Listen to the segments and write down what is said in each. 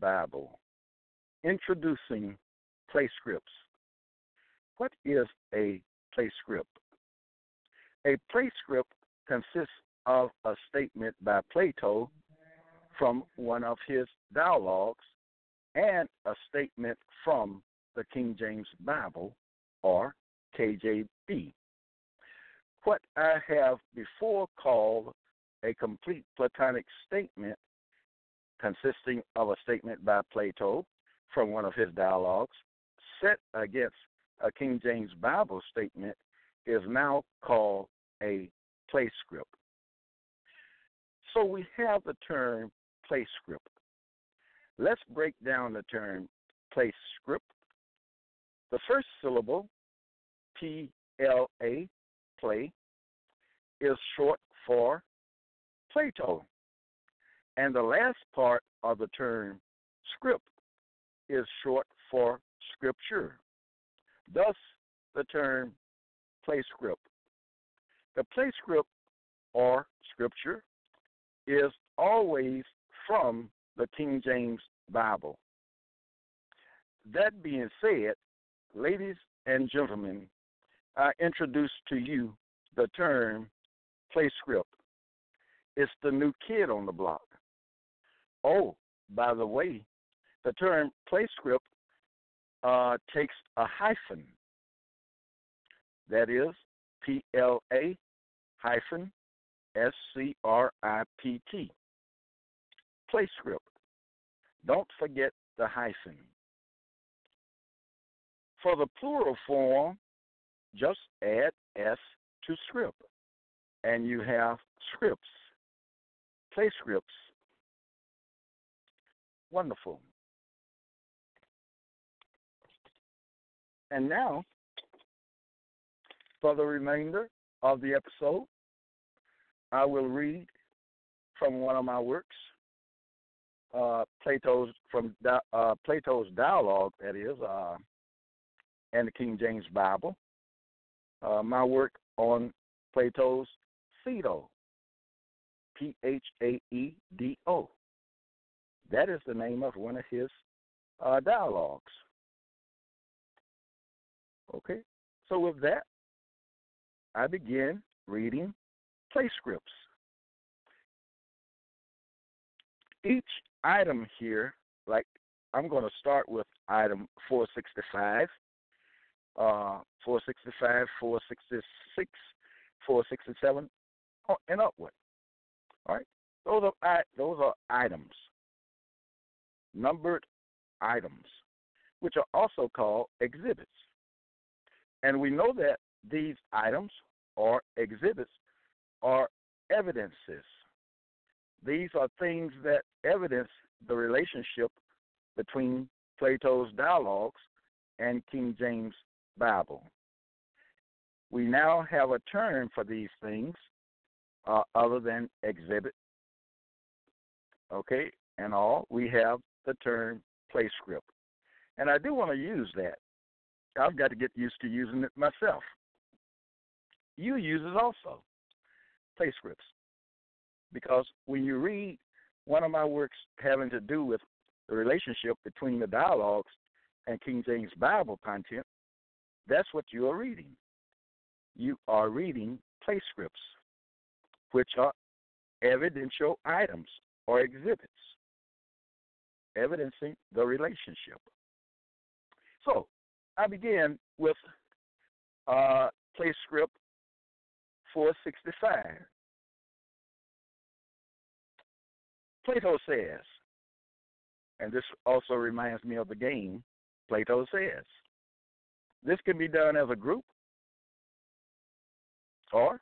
Bible. Introducing play scripts. What is a play script? A play script consists of a statement by Plato from one of his dialogues and a statement from the King James Bible or KJB. What I have before called a complete Platonic statement consisting of a statement by Plato from one of his dialogues set against a King James Bible statement is now called a play script. So we have the term play script. Let's break down the term play script. The first syllable, P L A, play, is short for Plato. And the last part of the term script is short for scripture. Thus, the term play script. The play script or scripture is always from the King James Bible. That being said, ladies and gentlemen, I introduce to you the term play script. It's the new kid on the block. Oh, by the way, the term play script uh, takes a hyphen. That is P L A hyphen S C R I P T. Play script. Don't forget the hyphen. For the plural form, just add S to script, and you have scripts, play scripts. Wonderful. And now, for the remainder of the episode, I will read from one of my works, uh, Plato's from uh, Plato's dialogue, that is, uh, and the King James Bible. Uh, my work on Plato's Phaedo, P H A E D O. That is the name of one of his uh, dialogues. Okay, so with that, I begin reading pla-scripts. Each item here, like I'm going to start with item 465, uh, 465, 466, 467, and upward. All right, those are those are items numbered items, which are also called exhibits. And we know that these items or exhibits are evidences. These are things that evidence the relationship between Plato's dialogues and King James Bible. We now have a term for these things uh, other than exhibit. Okay, and all. We have the term play script. And I do want to use that. I've got to get used to using it myself. You use it also, pla-scripts. Because when you read one of my works having to do with the relationship between the dialogues and King James Bible content, that's what you are reading. You are reading play scripts, which are evidential items or exhibits evidencing the relationship. So I begin with uh, play script 465. Plato says, and this also reminds me of the game, Plato says, this can be done as a group or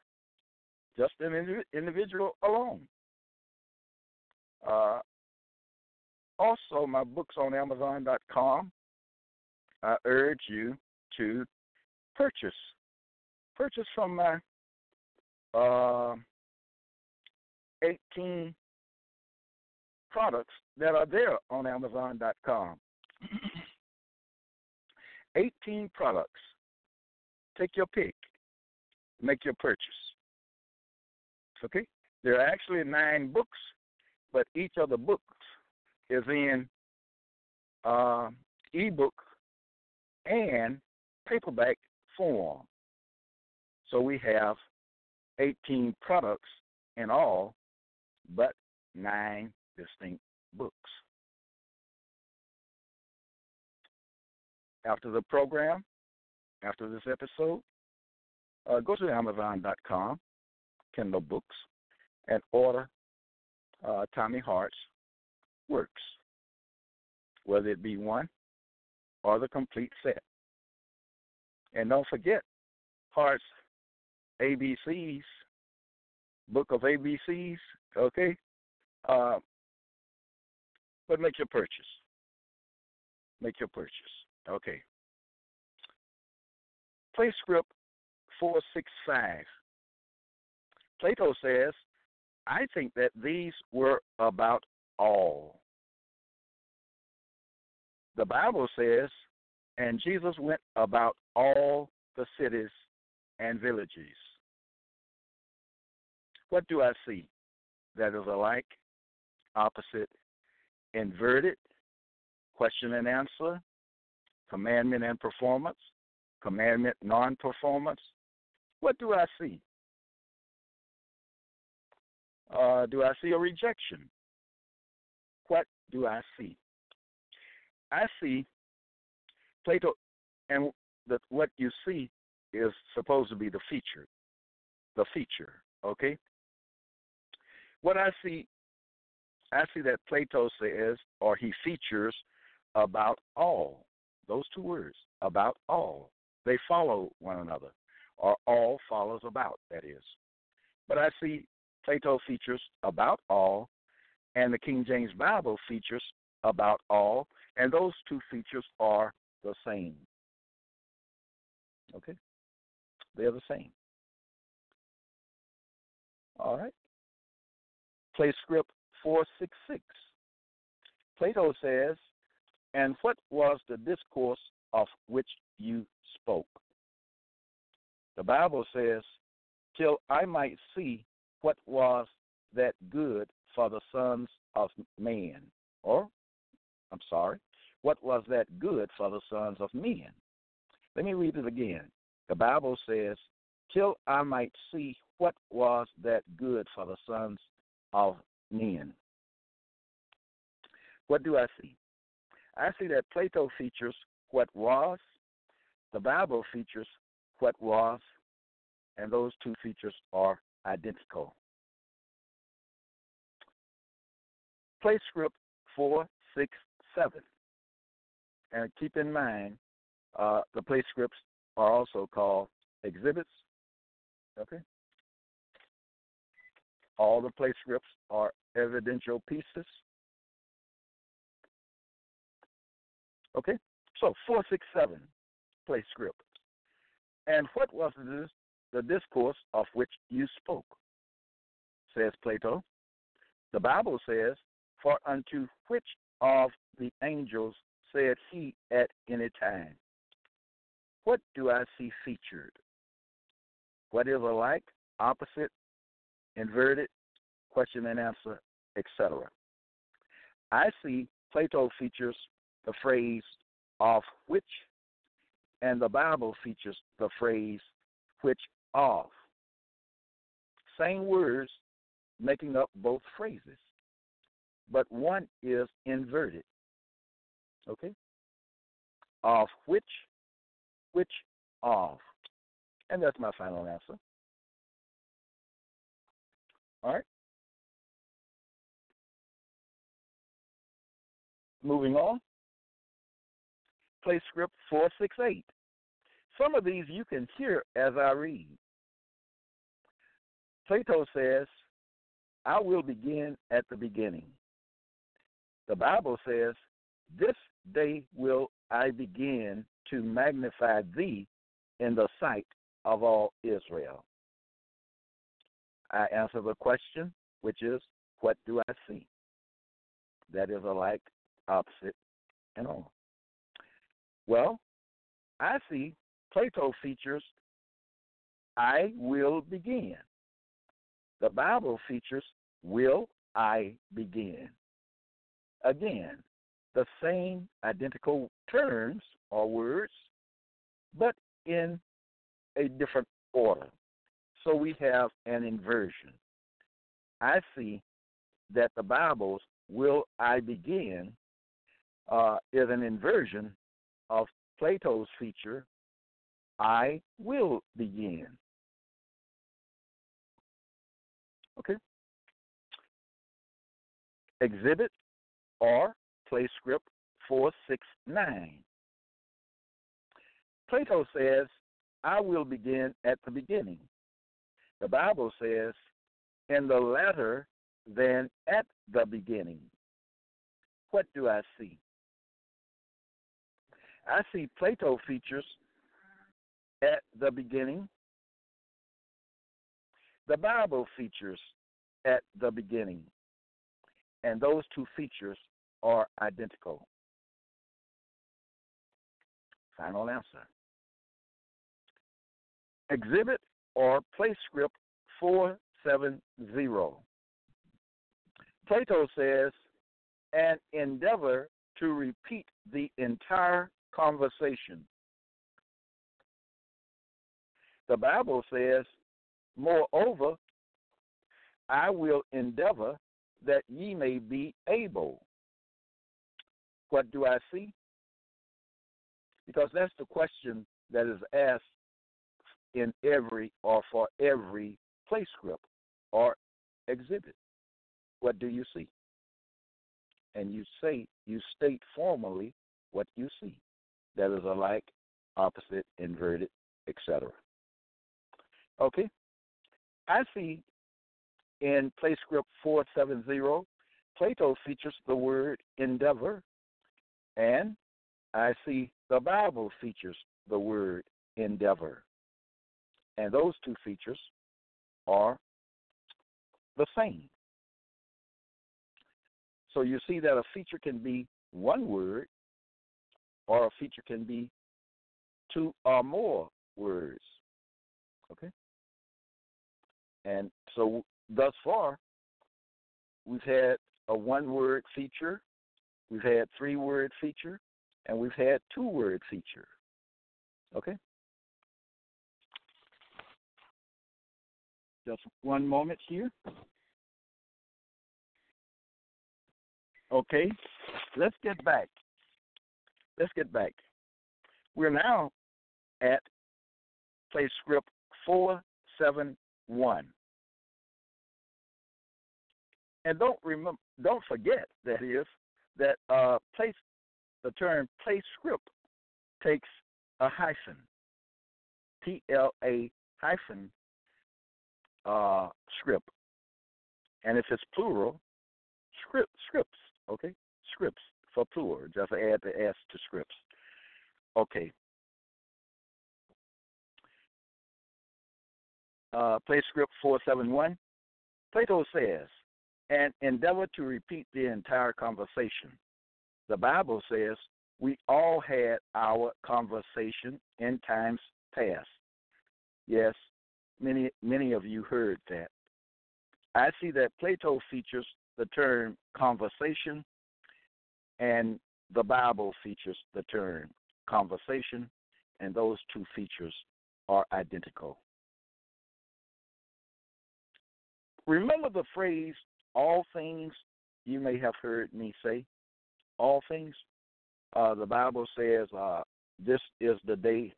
just an individual alone. Uh, also, my books on Amazon.com. I urge you to purchase purchase from my uh, 18 products that are there on Amazon.com. 18 products. Take your pick. Make your purchase. Okay? There are actually nine books, but each of the books is in uh, ebook and paperback form. So we have 18 products in all, but nine distinct books. After the program, after this episode, uh, go to Amazon.com, Kindle Books, and order uh, Tommy Hart's works, whether it be one or the complete set. And don't forget Hart's ABCs, Book of ABCs, okay? Uh, but make your purchase. Make your purchase. Okay. Pla-script 465. Plato says, I think that these were about all. The Bible says, and Jesus went about all the cities and villages. What do I see that is alike, opposite, inverted, question and answer, commandment and performance, commandment non performance? What do I see? Uh, do I see a rejection? What do I see? I see Plato, and that what you see is supposed to be the feature. The feature, okay? What I see, I see that Plato says, or he features about all. Those two words, about all. They follow one another, or all follows about, that is. But I see Plato features about all, and the King James Bible features about all, and those two features are the same. Okay? They're the same. All right. Play script 466. Plato says, And what was the discourse of which you spoke? The Bible says, Till I might see what was that good for the sons of men. Or, I'm sorry, what was that good for the sons of men? Let me read it again. The Bible says, Till I might see what was that good for the sons of men. What do I see? I see that Plato features what was, the Bible features what was, and those two features are identical. Pla-script 467. And keep in mind, uh, the pla-scripts are also called exhibits. Okay? All the play scripts are evidential pieces. Okay? So 467 pla-script. And what was this, the discourse of which you spoke? Says Plato. The Bible says, For unto which of the angels said he at any time? What do I see featured? What is alike, opposite, inverted, question and answer, etc. I see Plato features the phrase of which, and the Bible features the phrase which of. Same words making up both phrases, but one is inverted Okay? Of which, which of. And that's my final answer. All right? Moving on. Pla-script 468. Some of these you can hear as I read. Plato says, I will begin at the beginning. The Bible says, This day will I begin to magnify thee in the sight of all Israel. I answer the question, which is, What do I see? That is alike opposite, and all. Well, I see Plato features I will begin. The Bible features will I begin. Again, the same identical terms or words, but in a different order. So we have an inversion. I see that the Bible's will I begin uh, is an inversion of Plato's feature, I will begin. Okay? Exhibit or pla-script 469. Plato says, I will begin at the beginning. The Bible says, in the latter than at the beginning. What do I see? I see Plato features at the beginning. The Bible features at the beginning. And those two features are identical. Final answer. Exhibit or place script 470. Plato says, and endeavor to repeat the entire conversation. The Bible says, Moreover, I will endeavor that ye may be able. What do I see? Because that's the question that is asked in every or for every play script or exhibit. What do you see? And you say you state formally what you see that is alike, opposite, inverted, etc. Okay? I see in pla-script 470, Plato features the word endeavor, and I see the Bible features the word endeavor. And those two features are the same. So you see that a feature can be one word or a feature can be two or more words. Okay? And so thus far, we've had a one word feature, we've had three word feature, and we've had two word feature. Okay? Just one moment here. Okay, let's get back let's get back. We're now at play script 471. And don't remember, don't forget that is that uh, place the term play script takes a hyphen, P L A hyphen uh, script, and if it's plural, script scripts, okay, scripts for plural. Just add the S to scripts. Okay. Uh, pla-script 471. Plato says, and endeavor to repeat the entire conversation. The Bible says, we all had our conversation in times past. Yes, many many of you heard that. I see that Plato features the term conversation and the Bible features the term conversation, and those two features are identical. Remember the phrase, all things, you may have heard me say, all things. Uh, the Bible says uh, this is the day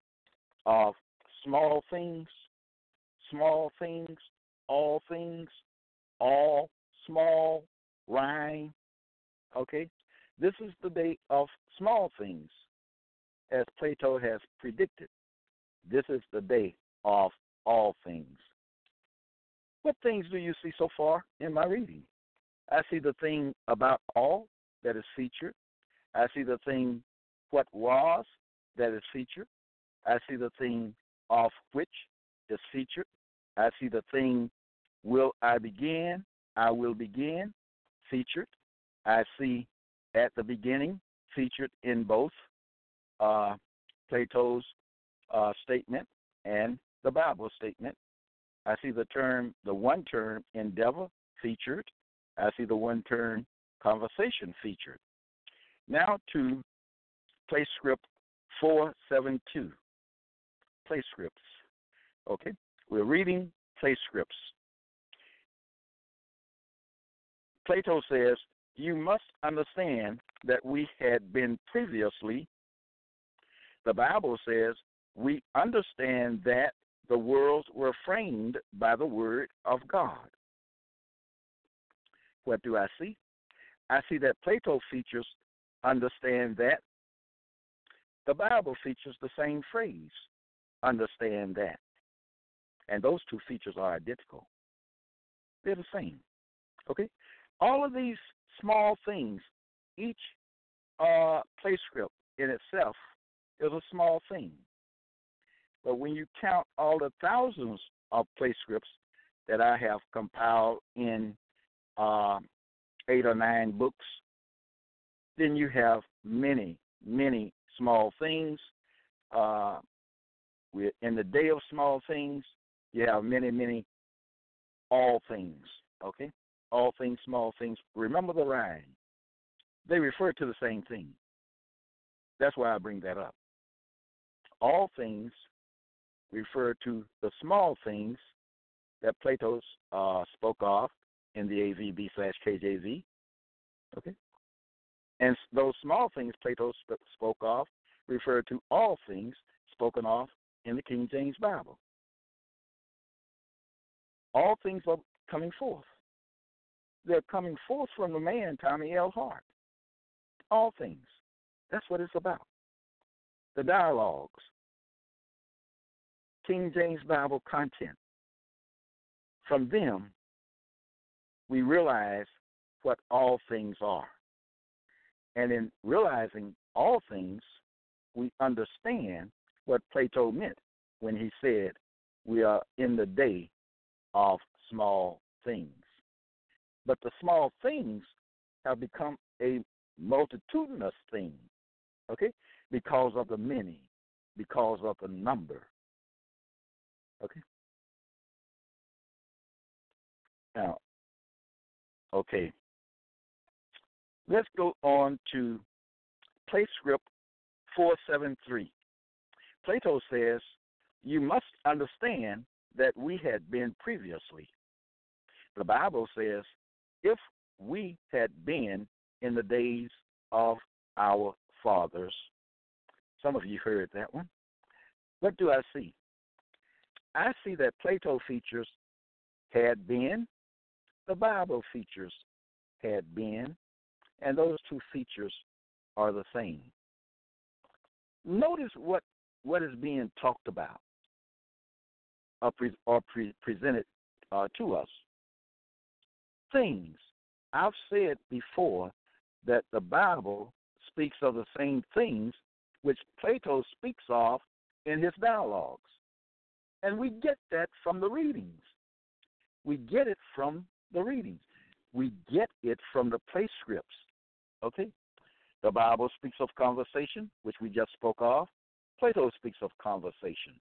of small things, small things, all things, all small, rhyme. Okay? This is the day of small things, as Plato has predicted. This is the day of all things. What things do you see so far in my reading? I see the thing about all that is featured. I see the thing what was that is featured. I see the thing of which is featured. I see the thing will I begin, I will begin featured. I see at the beginning featured in both uh, Plato's uh, statement and the Bible statement. I see the term, the one term endeavor featured. I see the one term conversation featured. Now to place script 472. Pla-scripts. Okay? We're reading place scripts. Plato says, You must understand that we had been previously. The Bible says, We understand that the worlds were framed by the Word of God. What do I see? I see that Plato features understand that. The Bible features the same phrase, understand that. And those two features are identical. They're the same. Okay? All of these small things, each uh, place script in itself is a small thing. But when you count all the thousands of pla-scripts that I have compiled in uh, eight or nine books, then you have many, many small things. Uh, in the day of small things, you have many, many all things. Okay? All things, small things. Remember the rhyme. They refer to the same thing. That's why I bring that up. All things refer to the small things that Plato uh, spoke of in the AVB slash KJV. Okay? And those small things Plato sp- spoke of refer to all things spoken of in the King James Bible. All things are coming forth. They're coming forth from the man, Tommy L. Hart. All things. That's what it's about. The dialogues, King James Bible content. From them, we realize what all things are. And in realizing all things, we understand what Plato meant when he said, We are in the day of small things. But the small things have become a multitudinous thing, okay? Because of the many, because of the number. Okay? Now, okay. Let's go on to place script 473. Plato says, You must understand that we had been previously. The Bible says, If we had been in the days of our fathers. Some of you heard that one. What do I see? I see that Plato features had been, the Bible features had been, and those two features are the same. Notice what, what is being talked about or, pre, or pre, presented uh, to us. Things. I've said before that the Bible speaks of the same things which Plato speaks of in his dialogues. And we get that from the readings. We get it from the readings. We get it from the place scripts. Okay? The Bible speaks of conversation, which we just spoke of. Plato speaks of conversation.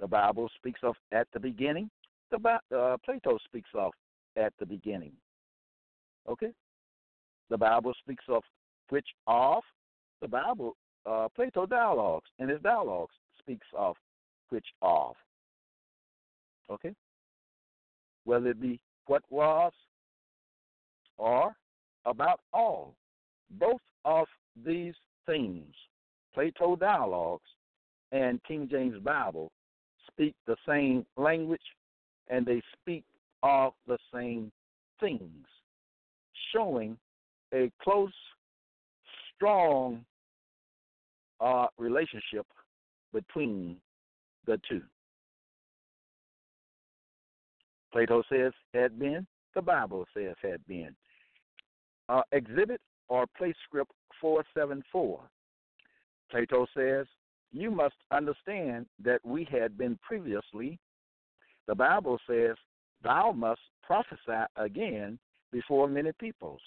The Bible speaks of at the beginning. The uh, Plato speaks of at the beginning. Okay? The Bible speaks of which of. The Bible, uh, Plato dialogues, and his dialogues speaks of which of. Okay? Whether it be what was or about all. Both of these themes. Plato dialogues and King James Bible speak the same language and they speak of the same things, showing a close, strong uh, relationship between the two. Plato says had been, the Bible says had been. Uh, exhibit or place script 474. Plato says, You must understand that we had been previously. The Bible says, Thou must prophesy again before many peoples.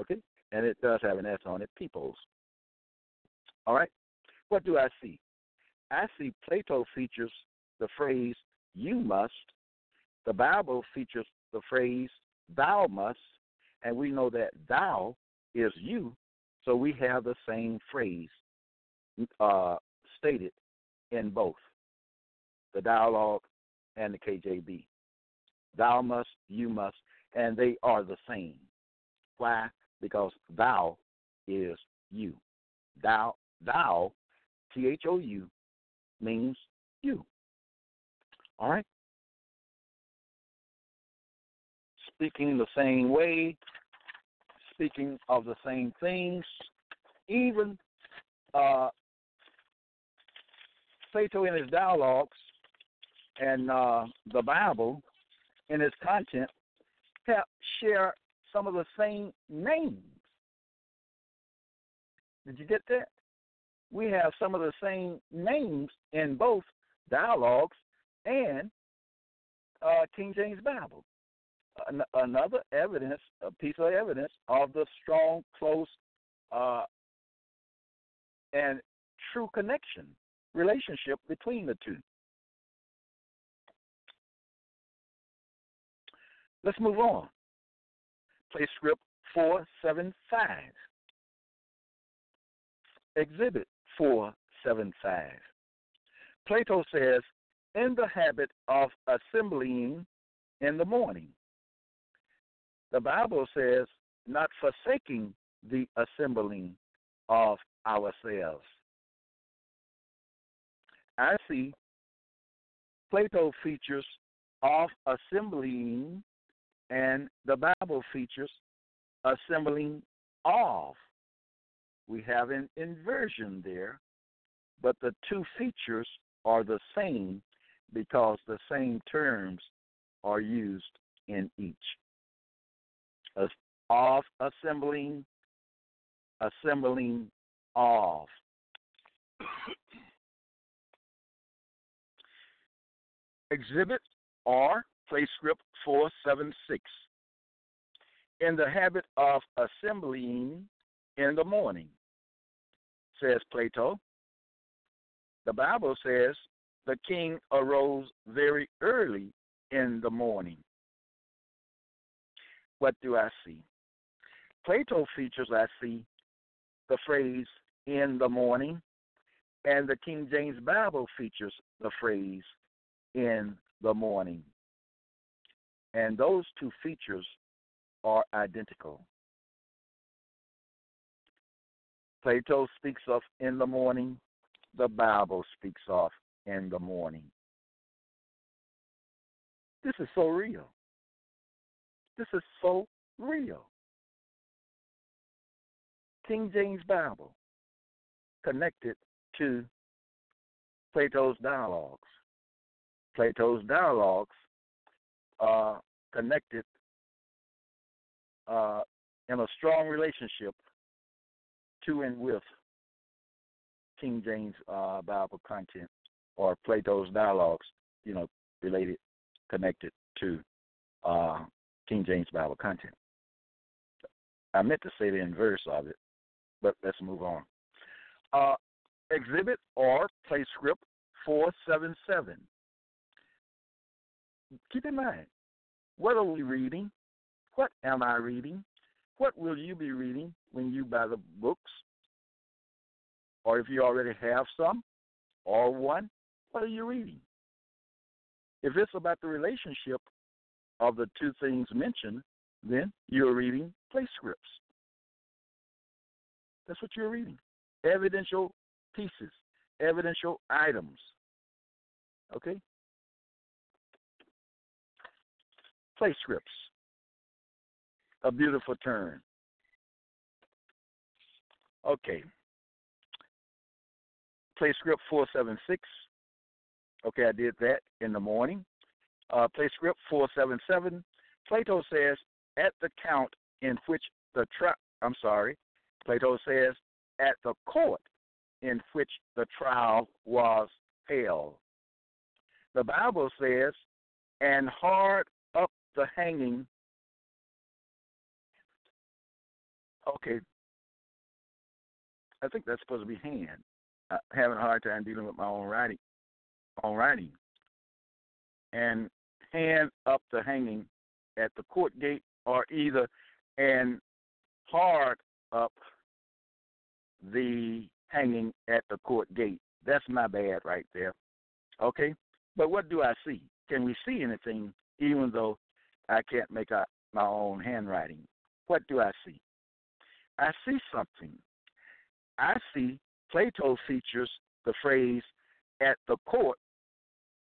Okay? And it does have an S on it, peoples. All right? What do I see? I see Plato features the phrase, You must. The Bible features the phrase, Thou must. And we know that thou is you, so we have the same phrase uh, stated in both the dialogue and the KJV. Thou must, you must, and they are the same. Why? Because thou is you. Thou, thou, T H O U, means you. All right? Speaking the same way, speaking of the same things, even uh, Plato in his dialogues and uh, the Bible in its content have, share some of the same names. Did you get that? We have some of the same names in both dialogues and uh, King James Bible. An- another evidence, a piece of evidence of the strong, close, uh, and true connection relationship between the two. Let's move on. Play script 475. Exhibit 475. Plato says, in the habit of assembling in the morning. The Bible says, not forsaking the assembling of ourselves. I see Plato features of assembling, and the Bible features assembling of. We have an inversion there, but the two features are the same because the same terms are used in each. Of assembling, assembling of. Exhibit R, play script 476. In the habit of assembling in the morning, says Plato. The Bible says the king arose very early in the morning. What do I see? Plato features, I see, the phrase in the morning, and the King James Bible features the phrase in the morning. And those two features are identical. Plato speaks of in the morning, the Bible speaks of in the morning. This is so real. This is so real. King James Bible connected to Plato's dialogues. Plato's dialogues are connected uh, in a strong relationship to and with King James uh, Bible content or Plato's dialogues, you know, related, connected to uh, King James Bible content. I meant to say the inverse of it, but let's move on. Uh, exhibit or play script 477 keep in mind, what are we reading? What am I reading? What will you be reading when you buy the books? Or if you already have some or one, what are you reading? If it's about the relationship of the two things mentioned, then you're reading pla-scripts. That's what you're reading. Evidential pieces, evidential items. Okay? Pla-scripts. A beautiful turn. Okay. Pla-script 476. Okay, I did that in the morning. Uh, pla-script 477. Plato says, at the count in which the trial, I'm sorry, Plato says, at the court in which the trial was held. The Bible says, and hard up the hanging. Okay. I think that's supposed to be hand. Uh, having a hard time dealing with my own writing. Own writing. And hand up the hanging at the court gate, or either and hard up the hanging at the court gate. That's my bad right there. Okay? But what do I see? Can we see anything even though I can't make out my own handwriting? What do I see? I see something. I see Plato features the phrase at the court.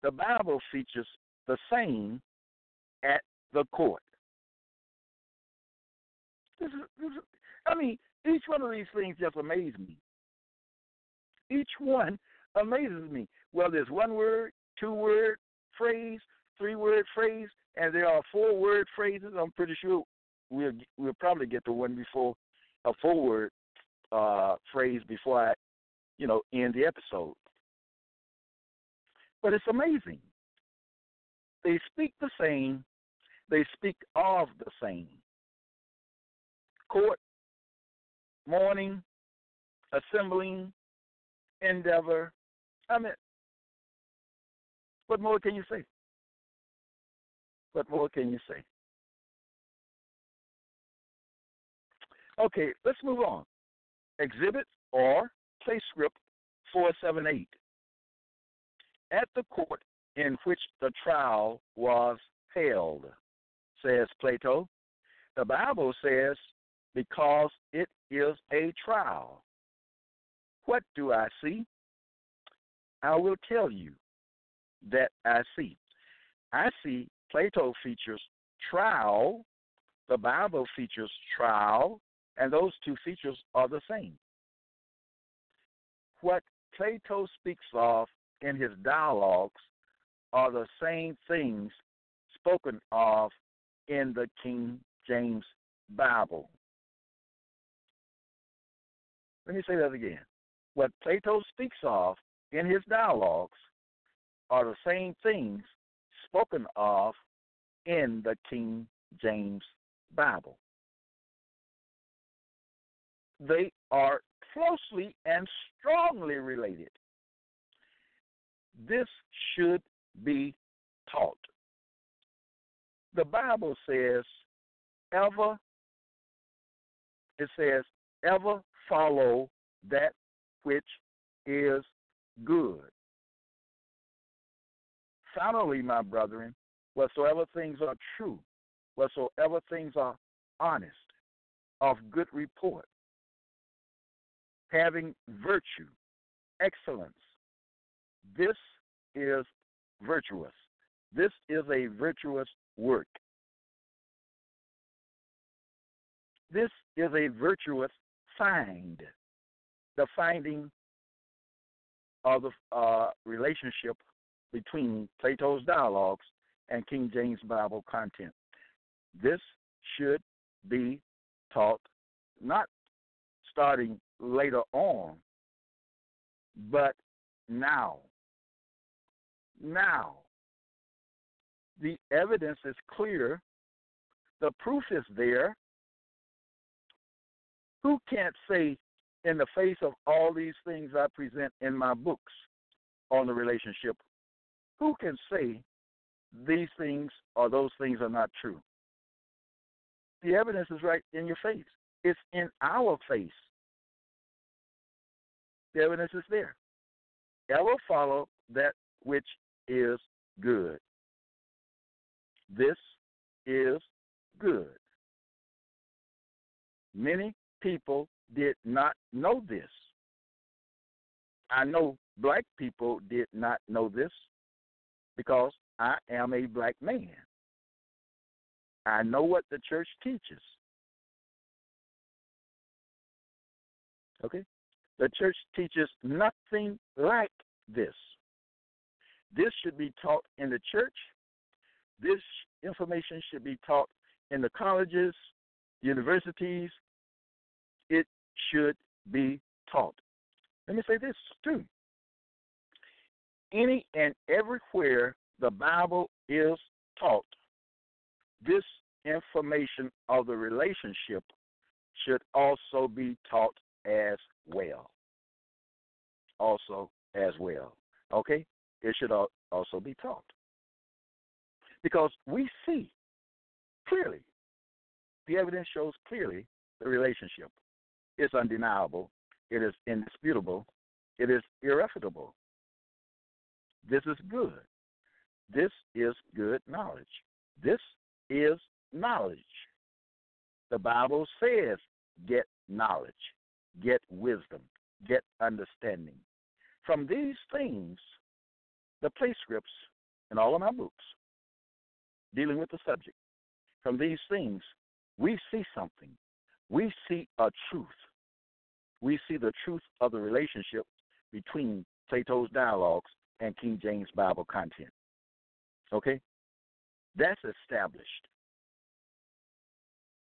The Bible features the same at the court. This is, this is, I mean, each one of these things just amaze me. Each one amazes me. Well, there's one word, two word phrase, three word phrase, and there are four word phrases. I'm pretty sure we'll we'll probably get to one before a four word uh, phrase before I, you know, end the episode. But it's amazing. They speak the same. They speak of the same. Court, morning, assembling, endeavor. I mean, what more can you say? What more can you say? Okay, let's move on. Exhibit or play script 478. At the court in which the trial was held, says Plato, the Bible says, because it is a trial. What do I see? I will tell you that I see. I see Plato features trial, the Bible features trial, and those two features are the same. What Plato speaks of in his dialogues are the same things spoken of in the King James Bible. Let me say that again. What Plato speaks of in his dialogues are the same things spoken of in the King James Bible. They are closely and strongly related. This should be taught. The Bible says, ever, it says, ever follow that which is good. Finally, my brethren, whatsoever things are true, whatsoever things are honest, of good report, having virtue, excellence, this is virtuous. This is a virtuous work. This is a virtuous find. The finding of the uh, relationship between Plato's dialogues and King James Bible content. This should be taught not starting later on, but now. Now. The evidence is clear, the proof is there. Who can't say, in the face of all these things I present in my books on the relationship, who can say these things or those things are not true? The evidence is right in your face. It's in our face. The evidence is there. Ever follow that which is good. This is good. Many people did not know this. I know black people did not know this because I am a black man. I know what the church teaches. Okay? The church teaches nothing like this. This should be taught in the church. This information should be taught in the colleges, universities. It should be taught. Let me say this too. Any and everywhere the Bible is taught, this information of the relationship should also be taught as well. Also, as well. Okay? It should also be taught. Because we see clearly, the evidence shows clearly the relationship. It's undeniable, it is indisputable, it is irrefutable. This is good. This is good knowledge. This is knowledge. The Bible says, get knowledge get wisdom, get understanding. From these things, the pla-scripts in all of my books dealing with the subject, from these things, we see something. We see a truth. We see the truth of the relationship between Plato's dialogues and King James Bible content. Okay? That's established.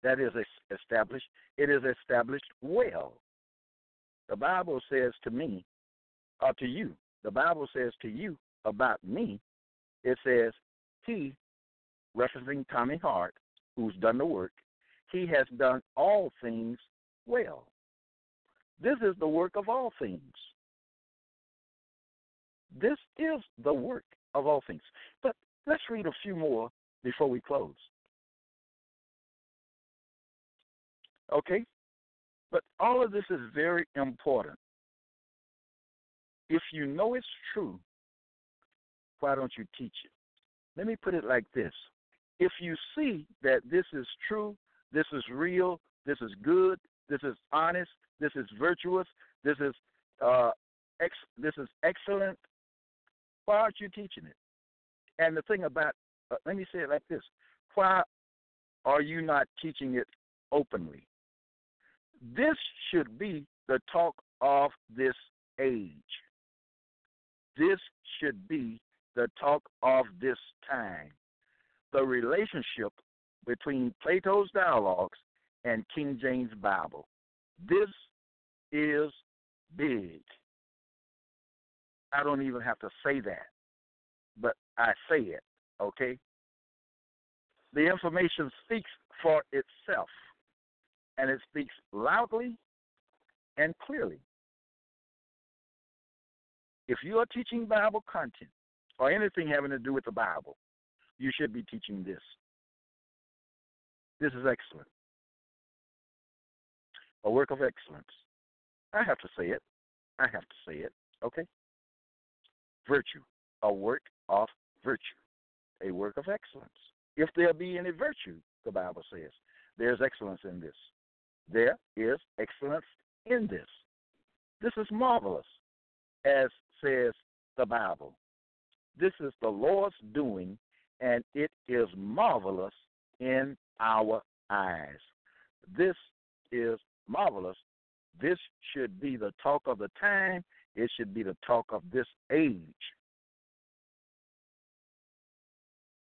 That is established. It is established well. The Bible says to me, or to you, the Bible says to you about me, it says, He, referencing Tommy Hart, who's done the work, he has done all things well. This is the work of all things. This is the work of all things. But let's read a few more before we close. Okay? But all of this is very important. If you know it's true, why don't you teach it? Let me put it like this. If you see that this is true, this is real, this is good, this is honest, this is virtuous, this is uh, ex- this is excellent, why aren't you teaching it? And the thing about, uh, let me say it like this: Why are you not teaching it openly? This should be the talk of this age. This should be the talk of this time. The relationship between Plato's dialogues and King James Bible. This is big. I don't even have to say that, but I say it, okay? The information speaks for itself and it speaks loudly and clearly. If you are teaching Bible content or anything having to do with the Bible, you should be teaching this. This is excellent. A work of excellence. I have to say it. I have to say it. Okay? Virtue. A work of virtue. A work of excellence. If there be any virtue, the Bible says, there's excellence in this. There is excellence in this. This is marvelous, as says the Bible. This is the Lord's doing, and it is marvelous in our eyes. This is marvelous. This should be the talk of the time. It should be the talk of this age.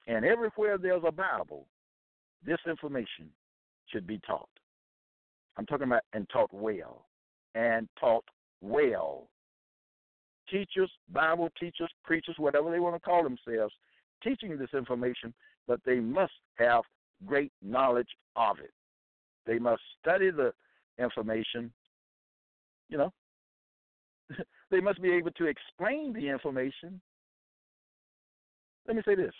And everywhere there's a Bible, this information should be taught. I'm talking about and taught well. And taught well. Teachers, Bible teachers, preachers, whatever they want to call themselves, teaching this information, but they must have great knowledge of it. They must study the information, you know. they must be able to explain the information. Let me say this.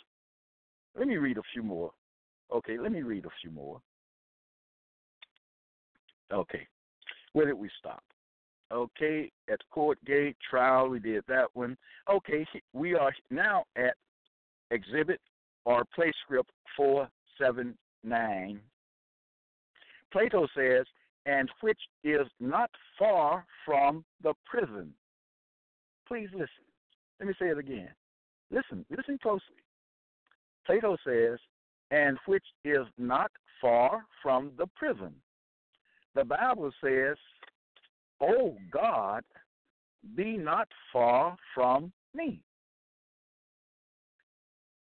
Let me read a few more. Okay, let me read a few more. Okay. Where did we stop? Okay, at court gate trial, we did that one. Okay, we are now at exhibit or play script 479. Plato says, and which is not far from the prison. Please listen. Let me say it again. Listen, listen closely. Plato says, and which is not far from the prison. The Bible says, O God, be not far from me.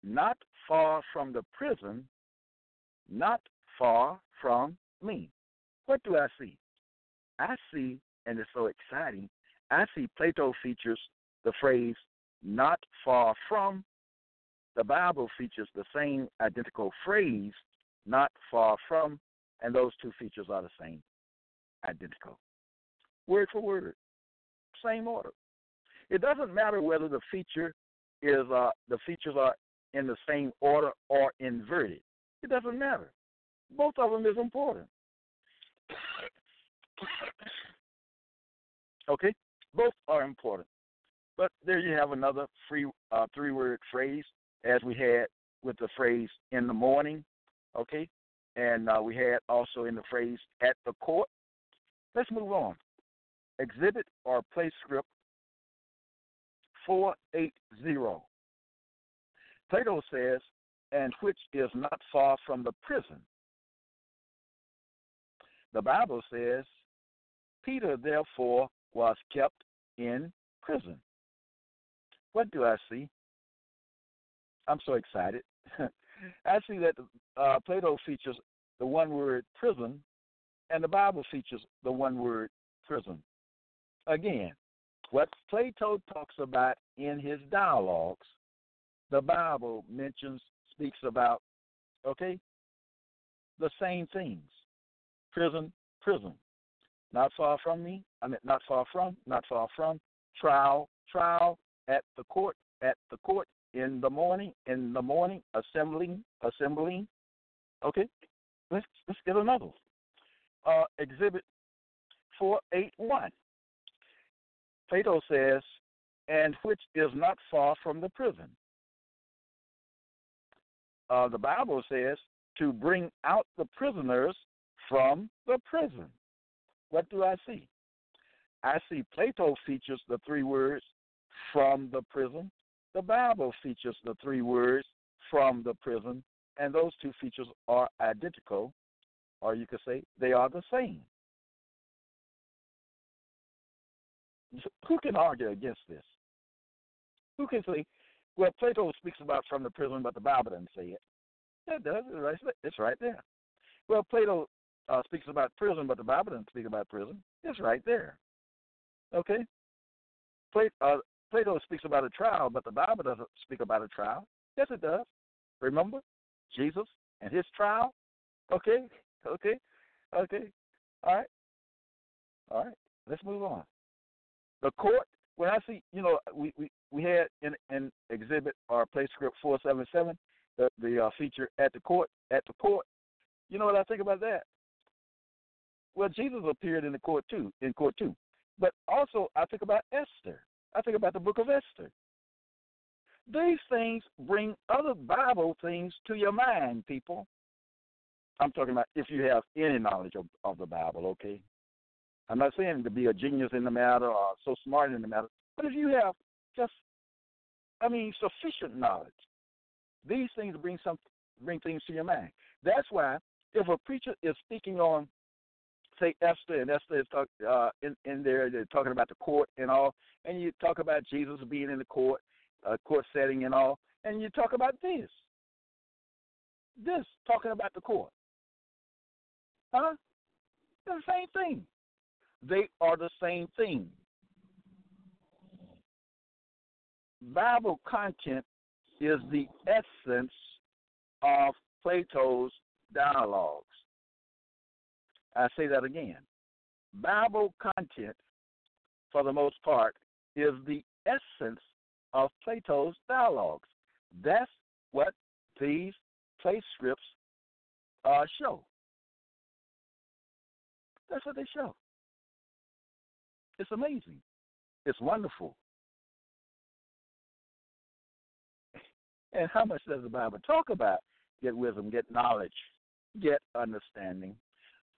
Not far from the prison, not far from me. What do I see? I see, and it's so exciting, I see Plato features the phrase not far from. The Bible features the same identical phrase, not far from, and those two features are the same, identical. Word for word, same order. It doesn't matter whether the feature is uh, the features are in the same order or inverted. It doesn't matter. Both of them is important. okay, both are important. But there you have another free uh, three-word phrase, as we had with the phrase "in the morning." Okay, and uh, we had also in the phrase "at the court." Let's move on. Exhibit or play script 480. Plato says, and which is not far from the prison. The Bible says, Peter therefore was kept in prison. What do I see? I'm so excited. I see that uh, Plato features the one word prison, and the Bible features the one word prison. Again, what Plato talks about in his dialogues, the Bible mentions, speaks about, okay, the same things. Prison, prison. Not far from me, I mean, not far from, not far from. Trial, trial, at the court, at the court, in the morning, in the morning, assembling, assembling. Okay, let's let's get another. Uh, exhibit four eight one. Plato says, and which is not far from the prison. Uh, the Bible says to bring out the prisoners from the prison. What do I see? I see Plato features the three words from the prison. The Bible features the three words from the prison, and those two features are identical, or you could say they are the same. Who can argue against this? Who can say, well, Plato speaks about from the prison, but the Bible doesn't say it? It does. It's right there. Well, Plato uh, speaks about prison, but the Bible doesn't speak about prison. It's right there. Okay? Plato, uh, Plato speaks about a trial, but the Bible doesn't speak about a trial. Yes, it does. Remember Jesus and his trial? Okay, okay, okay. All right, all right. Let's move on. The court. When I see, you know, we we, we had in in exhibit our pla-script four seven seven the the uh, feature at the court at the court. You know what I think about that? Well, Jesus appeared in the court too, in court too. But also, I think about Esther. I think about the book of Esther. These things bring other Bible things to your mind, people. I'm talking about if you have any knowledge of, of the Bible, okay? I'm not saying to be a genius in the matter or so smart in the matter, but if you have just, I mean, sufficient knowledge, these things bring some bring things to your mind. That's why if a preacher is speaking on say Esther, and Esther is talk, uh, in in there. They're talking about the court and all, and you talk about Jesus being in the court, uh, court setting and all, and you talk about this, this talking about the court, huh? The same thing. They are the same thing. Bible content is the essence of Plato's dialogues. I say that again. Bible content, for the most part, is the essence of Plato's dialogues. That's what these play scripts uh, show. That's what they show. It's amazing. It's wonderful. And how much does the Bible talk about? Get wisdom, get knowledge, get understanding,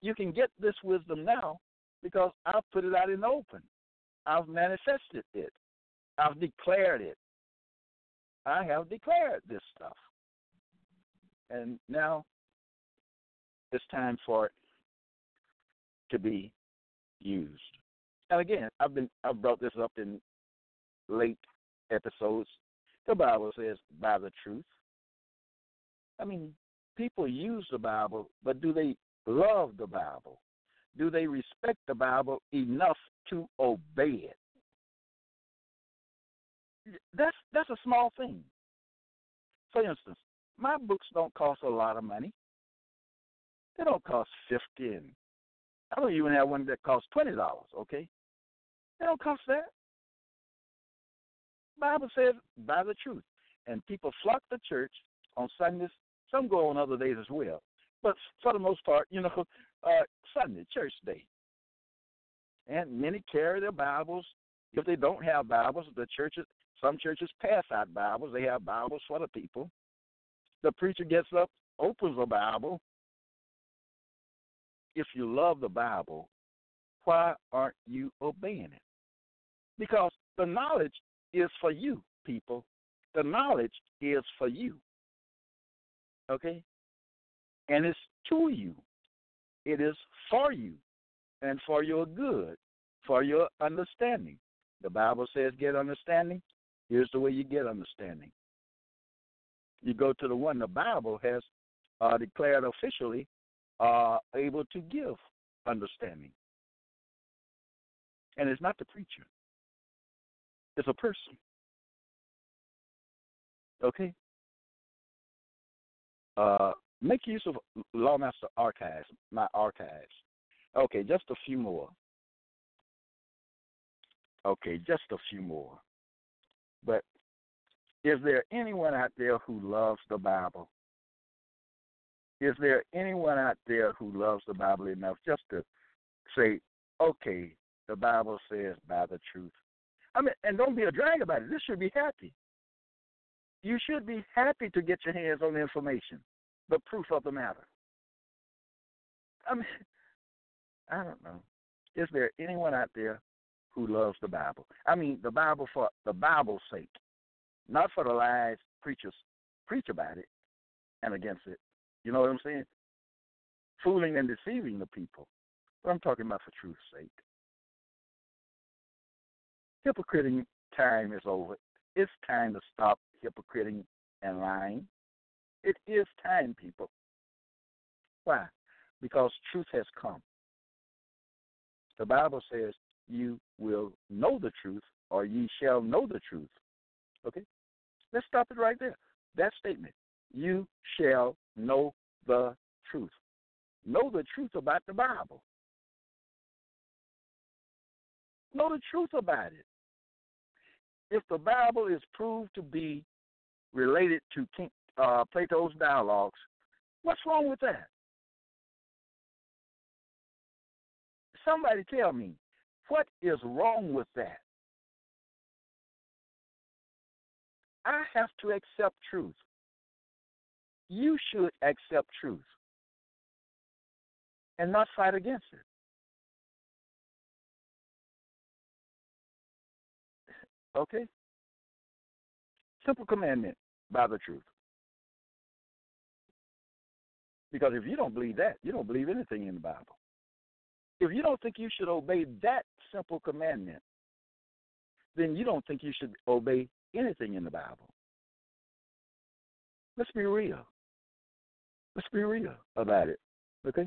you can get this wisdom now because I've put it out in the open. I've manifested it. I've declared it. I have declared this stuff. And now it's time for it to be used. And again, I've been I've brought this up in late episodes. The Bible says buy the truth. I mean, people use the Bible, but do they love the Bible? Do they respect the Bible enough to obey it? That's that's a small thing. For instance, my books don't cost a lot of money. They don't cost fifty and I don't even have one that costs twenty dollars, okay? They don't cost that. Bible says buy the truth. And people flock to church on Sundays. Some go on other days as well. But for the most part, you know, uh, Sunday, church day. And many carry their Bibles. If they don't have Bibles, the churches, some churches pass out Bibles. They have Bibles for the people. The preacher gets up, opens a Bible. If you love the Bible, why aren't you obeying it? Because the knowledge is for you, people. The knowledge is for you. Okay? And it's to you. It is for you and for your good, for your understanding. The Bible says get understanding. Here's the way you get understanding. You go to the one the Bible has uh, declared officially uh, able to give understanding. And it's not the preacher, it's a person. Okay? Uh, make use of Lawmaster Archives, my archives. Okay, just a few more. Okay, just a few more. But is there anyone out there who loves the Bible? Is there anyone out there who loves the Bible enough just to say, okay, the Bible says buy the truth? I mean, and don't be a drag about it. This should be happy. You should be happy to get your hands on the information, the proof of the matter. I mean, I don't know. Is there anyone out there who loves the Bible? I mean, the Bible for the Bible's sake, not for the lies preachers preach about it and against it. You know what I'm saying? Fooling and deceiving the people. But I'm talking about for truth's sake. Hypocriting time is over. It's time to stop hypocriting and lying. It is time, people. Why? Because truth has come. The Bible says, You will know the truth, or ye shall know the truth. Okay? Let's stop it right there. That statement. You shall know the truth. Know the truth about the Bible. Know the truth about it. If the Bible is proved to be related to King, uh, Plato's dialogues, what's wrong with that? Somebody tell me, what is wrong with that? I have to accept truth you should accept truth and not fight against it. Okay? Simple commandment buy the truth. Because if you don't believe that, you don't believe anything in the Bible. If you don't think you should obey that simple commandment, then you don't think you should obey anything in the Bible. Let's be real. Let's be real about it. Okay?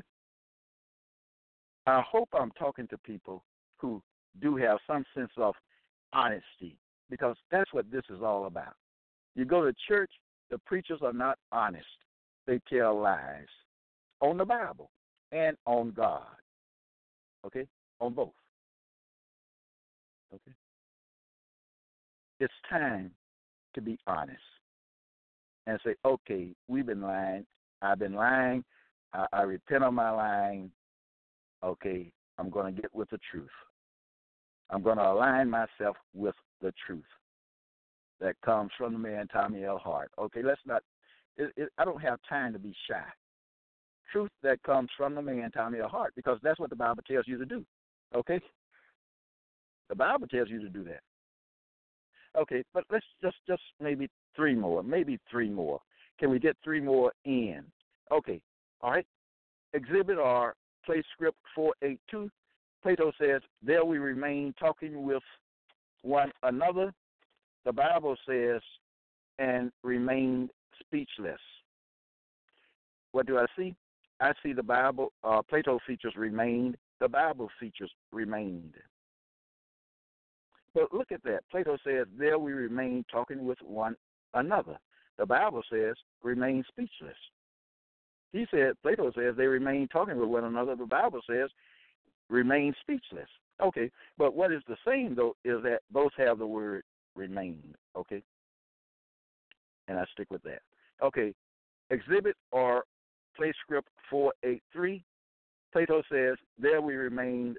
I hope I'm talking to people who do have some sense of honesty because that's what this is all about. You go to church, the preachers are not honest. They tell lies on the Bible and on God. Okay? On both. Okay? It's time to be honest and say, okay, we've been lying. I've been lying. I, I repent of my lying. Okay, I'm going to get with the truth. I'm going to align myself with the truth that comes from the man Tommy L. Hart. Okay, let's not. It, it, I don't have time to be shy. truth that comes from the man, Tommy L. Hart, because that's what the Bible tells you to do. Okay? The Bible tells you to do that. Okay, but let's just just maybe three more, maybe three more. Can we get three more in? Okay, all right. Exhibit R, play script 482. Plato says, There we remain talking with one another. The Bible says, and remained speechless. What do I see? I see the Bible, uh, Plato features remained, the Bible features remained. But look at that. Plato says, There we remain talking with one another. The Bible says, remain speechless. He said, Plato says they remain talking with one another. The Bible says, remain speechless. Okay, but what is the same though is that both have the word remain. Okay, and I stick with that. Okay, exhibit or play script 483. Plato says, There we remained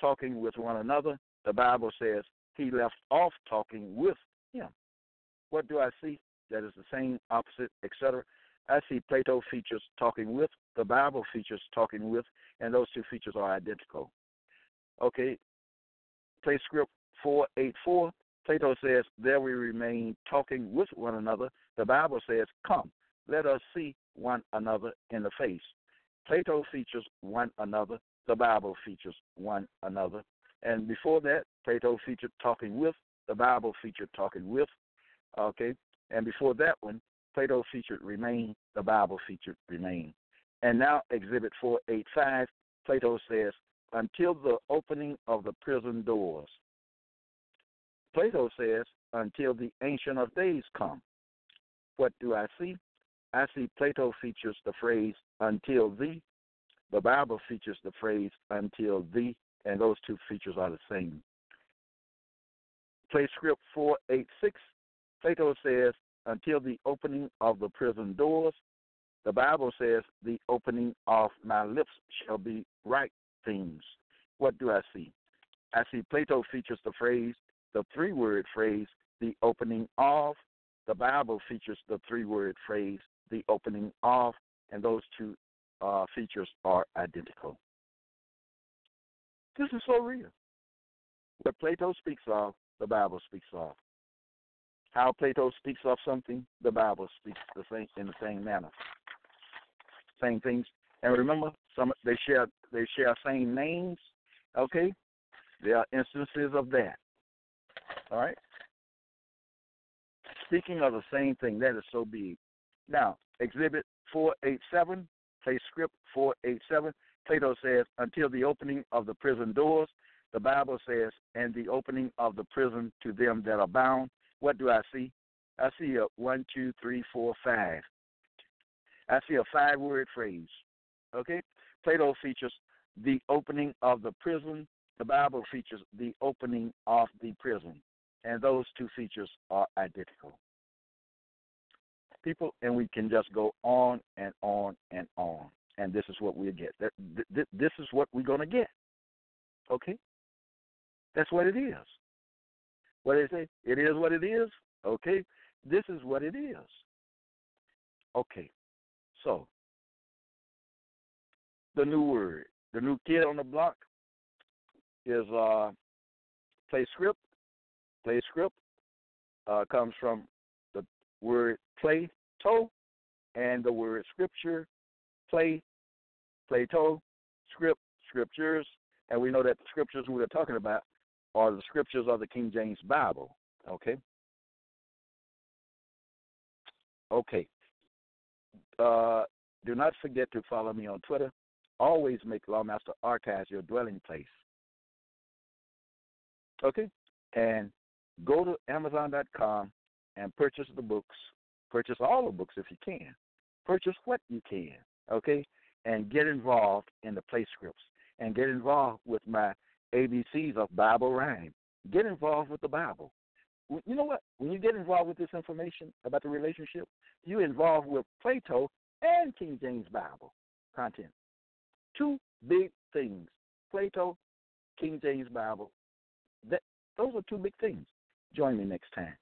talking with one another. The Bible says he left off talking with him. What do I see? That is the same, opposite, etc. I see Plato features talking with, the Bible features talking with, and those two features are identical. Okay, pla-script 484. Plato says, There we remain talking with one another. The Bible says, Come, let us see one another in the face. Plato features one another. The Bible features one another. And before that, Plato featured talking with. The Bible featured talking with. Okay. And before that one, Plato featured remain. The Bible featured remain. And now, Exhibit 485, Plato says, until the opening of the prison doors. Plato says, until the Ancient of Days come. What do I see? I see Plato features the phrase until the. The Bible features the phrase until the, and those two features are the same. Pla-script 486. Plato says, until the opening of the prison doors. The Bible says, the opening of my lips shall be right things. What do I see? I see Plato features the phrase, the three word phrase, the opening of. The Bible features the three word phrase, the opening of, and those two uh, features are identical. This is so real. What Plato speaks of, the Bible speaks of. How Plato speaks of something, the Bible speaks the same in the same manner. Same things. And remember, some they share they share same names. Okay, there are instances of that. All right. Speaking of the same thing, that is so big. Now, Exhibit 487, play script 487. Plato says, until the opening of the prison doors, the Bible says, and the opening of the prison to them that are bound. What do I see? I see a one, two, three, four, five. I see a five word phrase. Okay? Plato features the opening of the prison. The Bible features the opening of the prison. And those two features are identical. People, and we can just go on and on and on. And this is what we get. This is what we're going to get. Okay? That's what it is. What they say? It is what it is. Okay? This is what it is. Okay. So, the new word, the new kid on the block is uh, pla-script. Play script uh, comes from the word play to and the word scripture, play, Plato, script, scriptures, and we know that the scriptures we are talking about are the scriptures of the King James Bible. Okay. Okay. Uh, do not forget to follow me on Twitter. Always make Lawmaster Archives your dwelling place. Okay? And go to Amazon.com and purchase the books. Purchase all the books if you can. Purchase what you can. Okay? And get involved in the pla-scripts. And get involved with my ABCs of Bible rhyme. Get involved with the Bible. You know what? When you get involved with this information about the relationship, you're involved with Plato and King James Bible content. Two big things. Plato, King James Bible. That those are two big things. Join me next time.